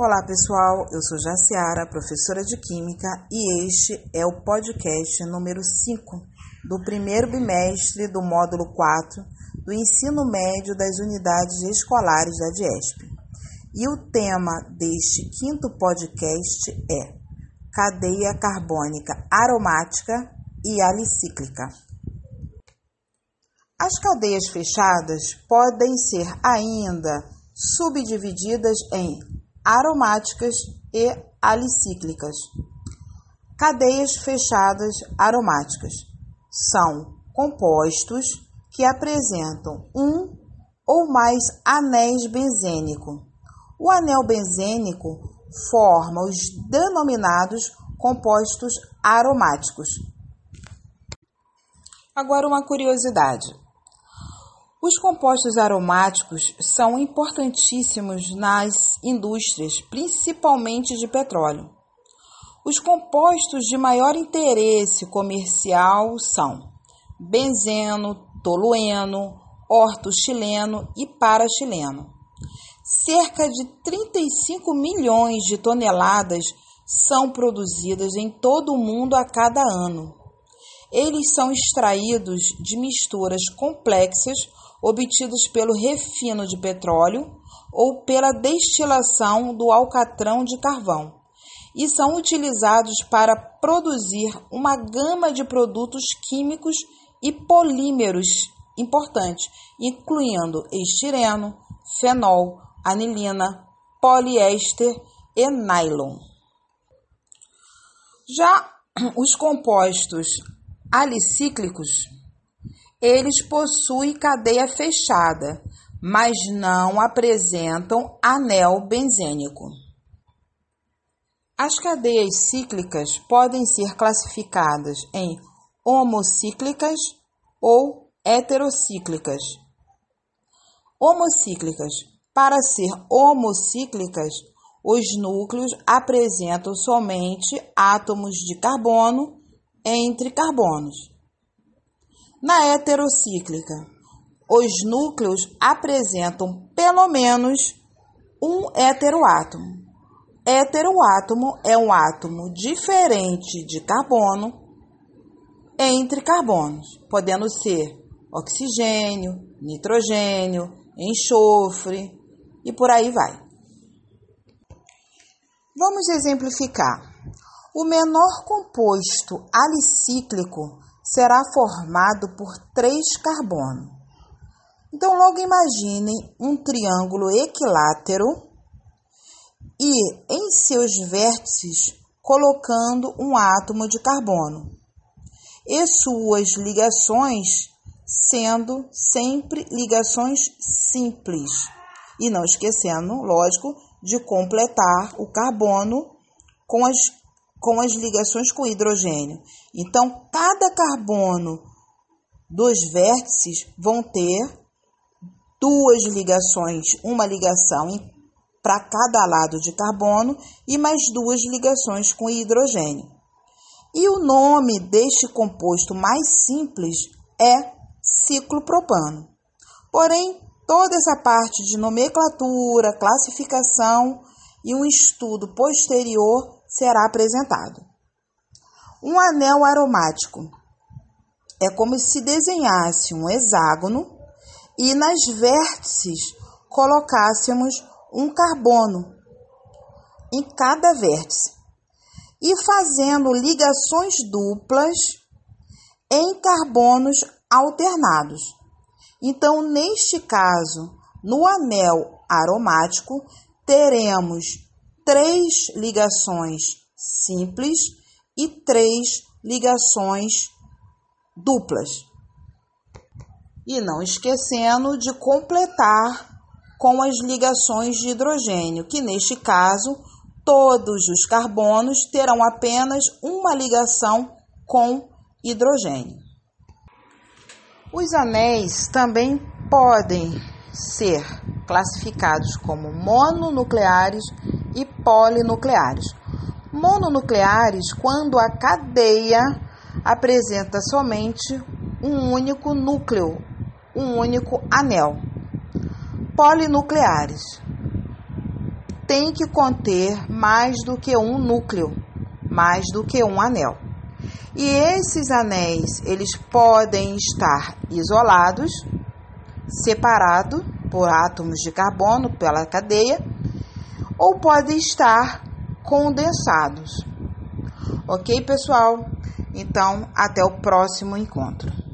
Olá pessoal, eu sou Jaciara, professora de Química, e este é o podcast número 5 do primeiro bimestre do módulo 4 do ensino médio das unidades escolares da DIESP. E o tema deste quinto podcast é Cadeia Carbônica Aromática e Alicíclica. As cadeias fechadas podem ser ainda subdivididas em aromáticas e alicíclicas. Cadeias fechadas aromáticas são compostos que apresentam um ou mais anéis benzênicos. O anel benzênico forma os denominados compostos aromáticos. Agora uma curiosidade. Os compostos aromáticos são importantíssimos nas indústrias, principalmente de petróleo. Os compostos de maior interesse comercial são benzeno, tolueno, ortoxileno e paraxileno. Cerca de 35 milhões de toneladas são produzidas em todo o mundo a cada ano. Eles são extraídos de misturas complexas obtidos pelo refino de petróleo ou pela destilação do alcatrão de carvão e são utilizados para produzir uma gama de produtos químicos e polímeros importantes, incluindo estireno, fenol, anilina, poliéster e nylon. Já os compostos alicíclicos eles possuem cadeia fechada, mas não apresentam anel benzênico. As cadeias cíclicas podem ser classificadas em homocíclicas ou heterocíclicas. Homocíclicas. Para ser homocíclicas, os núcleos apresentam somente átomos de carbono entre carbonos. Na heterocíclica, os núcleos apresentam pelo menos um heteroátomo. Heteroátomo é um átomo diferente de carbono entre carbonos, podendo ser oxigênio, nitrogênio, enxofre e por aí vai. Vamos exemplificar. O menor composto alicíclico será formado por três carbonos. Então, logo imaginem um triângulo equilátero e em seus vértices colocando um átomo de carbono e suas ligações sendo sempre ligações simples e não esquecendo, lógico, de completar o carbono com as com as ligações com hidrogênio. Então, cada carbono dos vértices vão ter duas ligações, uma ligação para cada lado de carbono e mais duas ligações com hidrogênio. E o nome deste composto mais simples é ciclopropano. Porém, toda essa parte de nomenclatura, classificação e um estudo posterior será apresentado. Um anel aromático é como se desenhasse um hexágono e nas vértices colocássemos um carbono em cada vértice e fazendo ligações duplas em carbonos alternados. Então, neste caso, no anel aromático, teremos três ligações simples e três ligações duplas. E não esquecendo de completar com as ligações de hidrogênio, que neste caso todos os carbonos terão apenas uma ligação com hidrogênio. Os anéis também podem ser classificados como mononucleares e polinucleares. Mononucleares, quando a cadeia apresenta somente um único núcleo, um único anel. Polinucleares tem que conter mais do que um núcleo, mais do que um anel. E esses anéis, eles podem estar isolados, separados por átomos de carbono pela cadeia ou podem estar condensados. Ok, pessoal? Então, até o próximo encontro.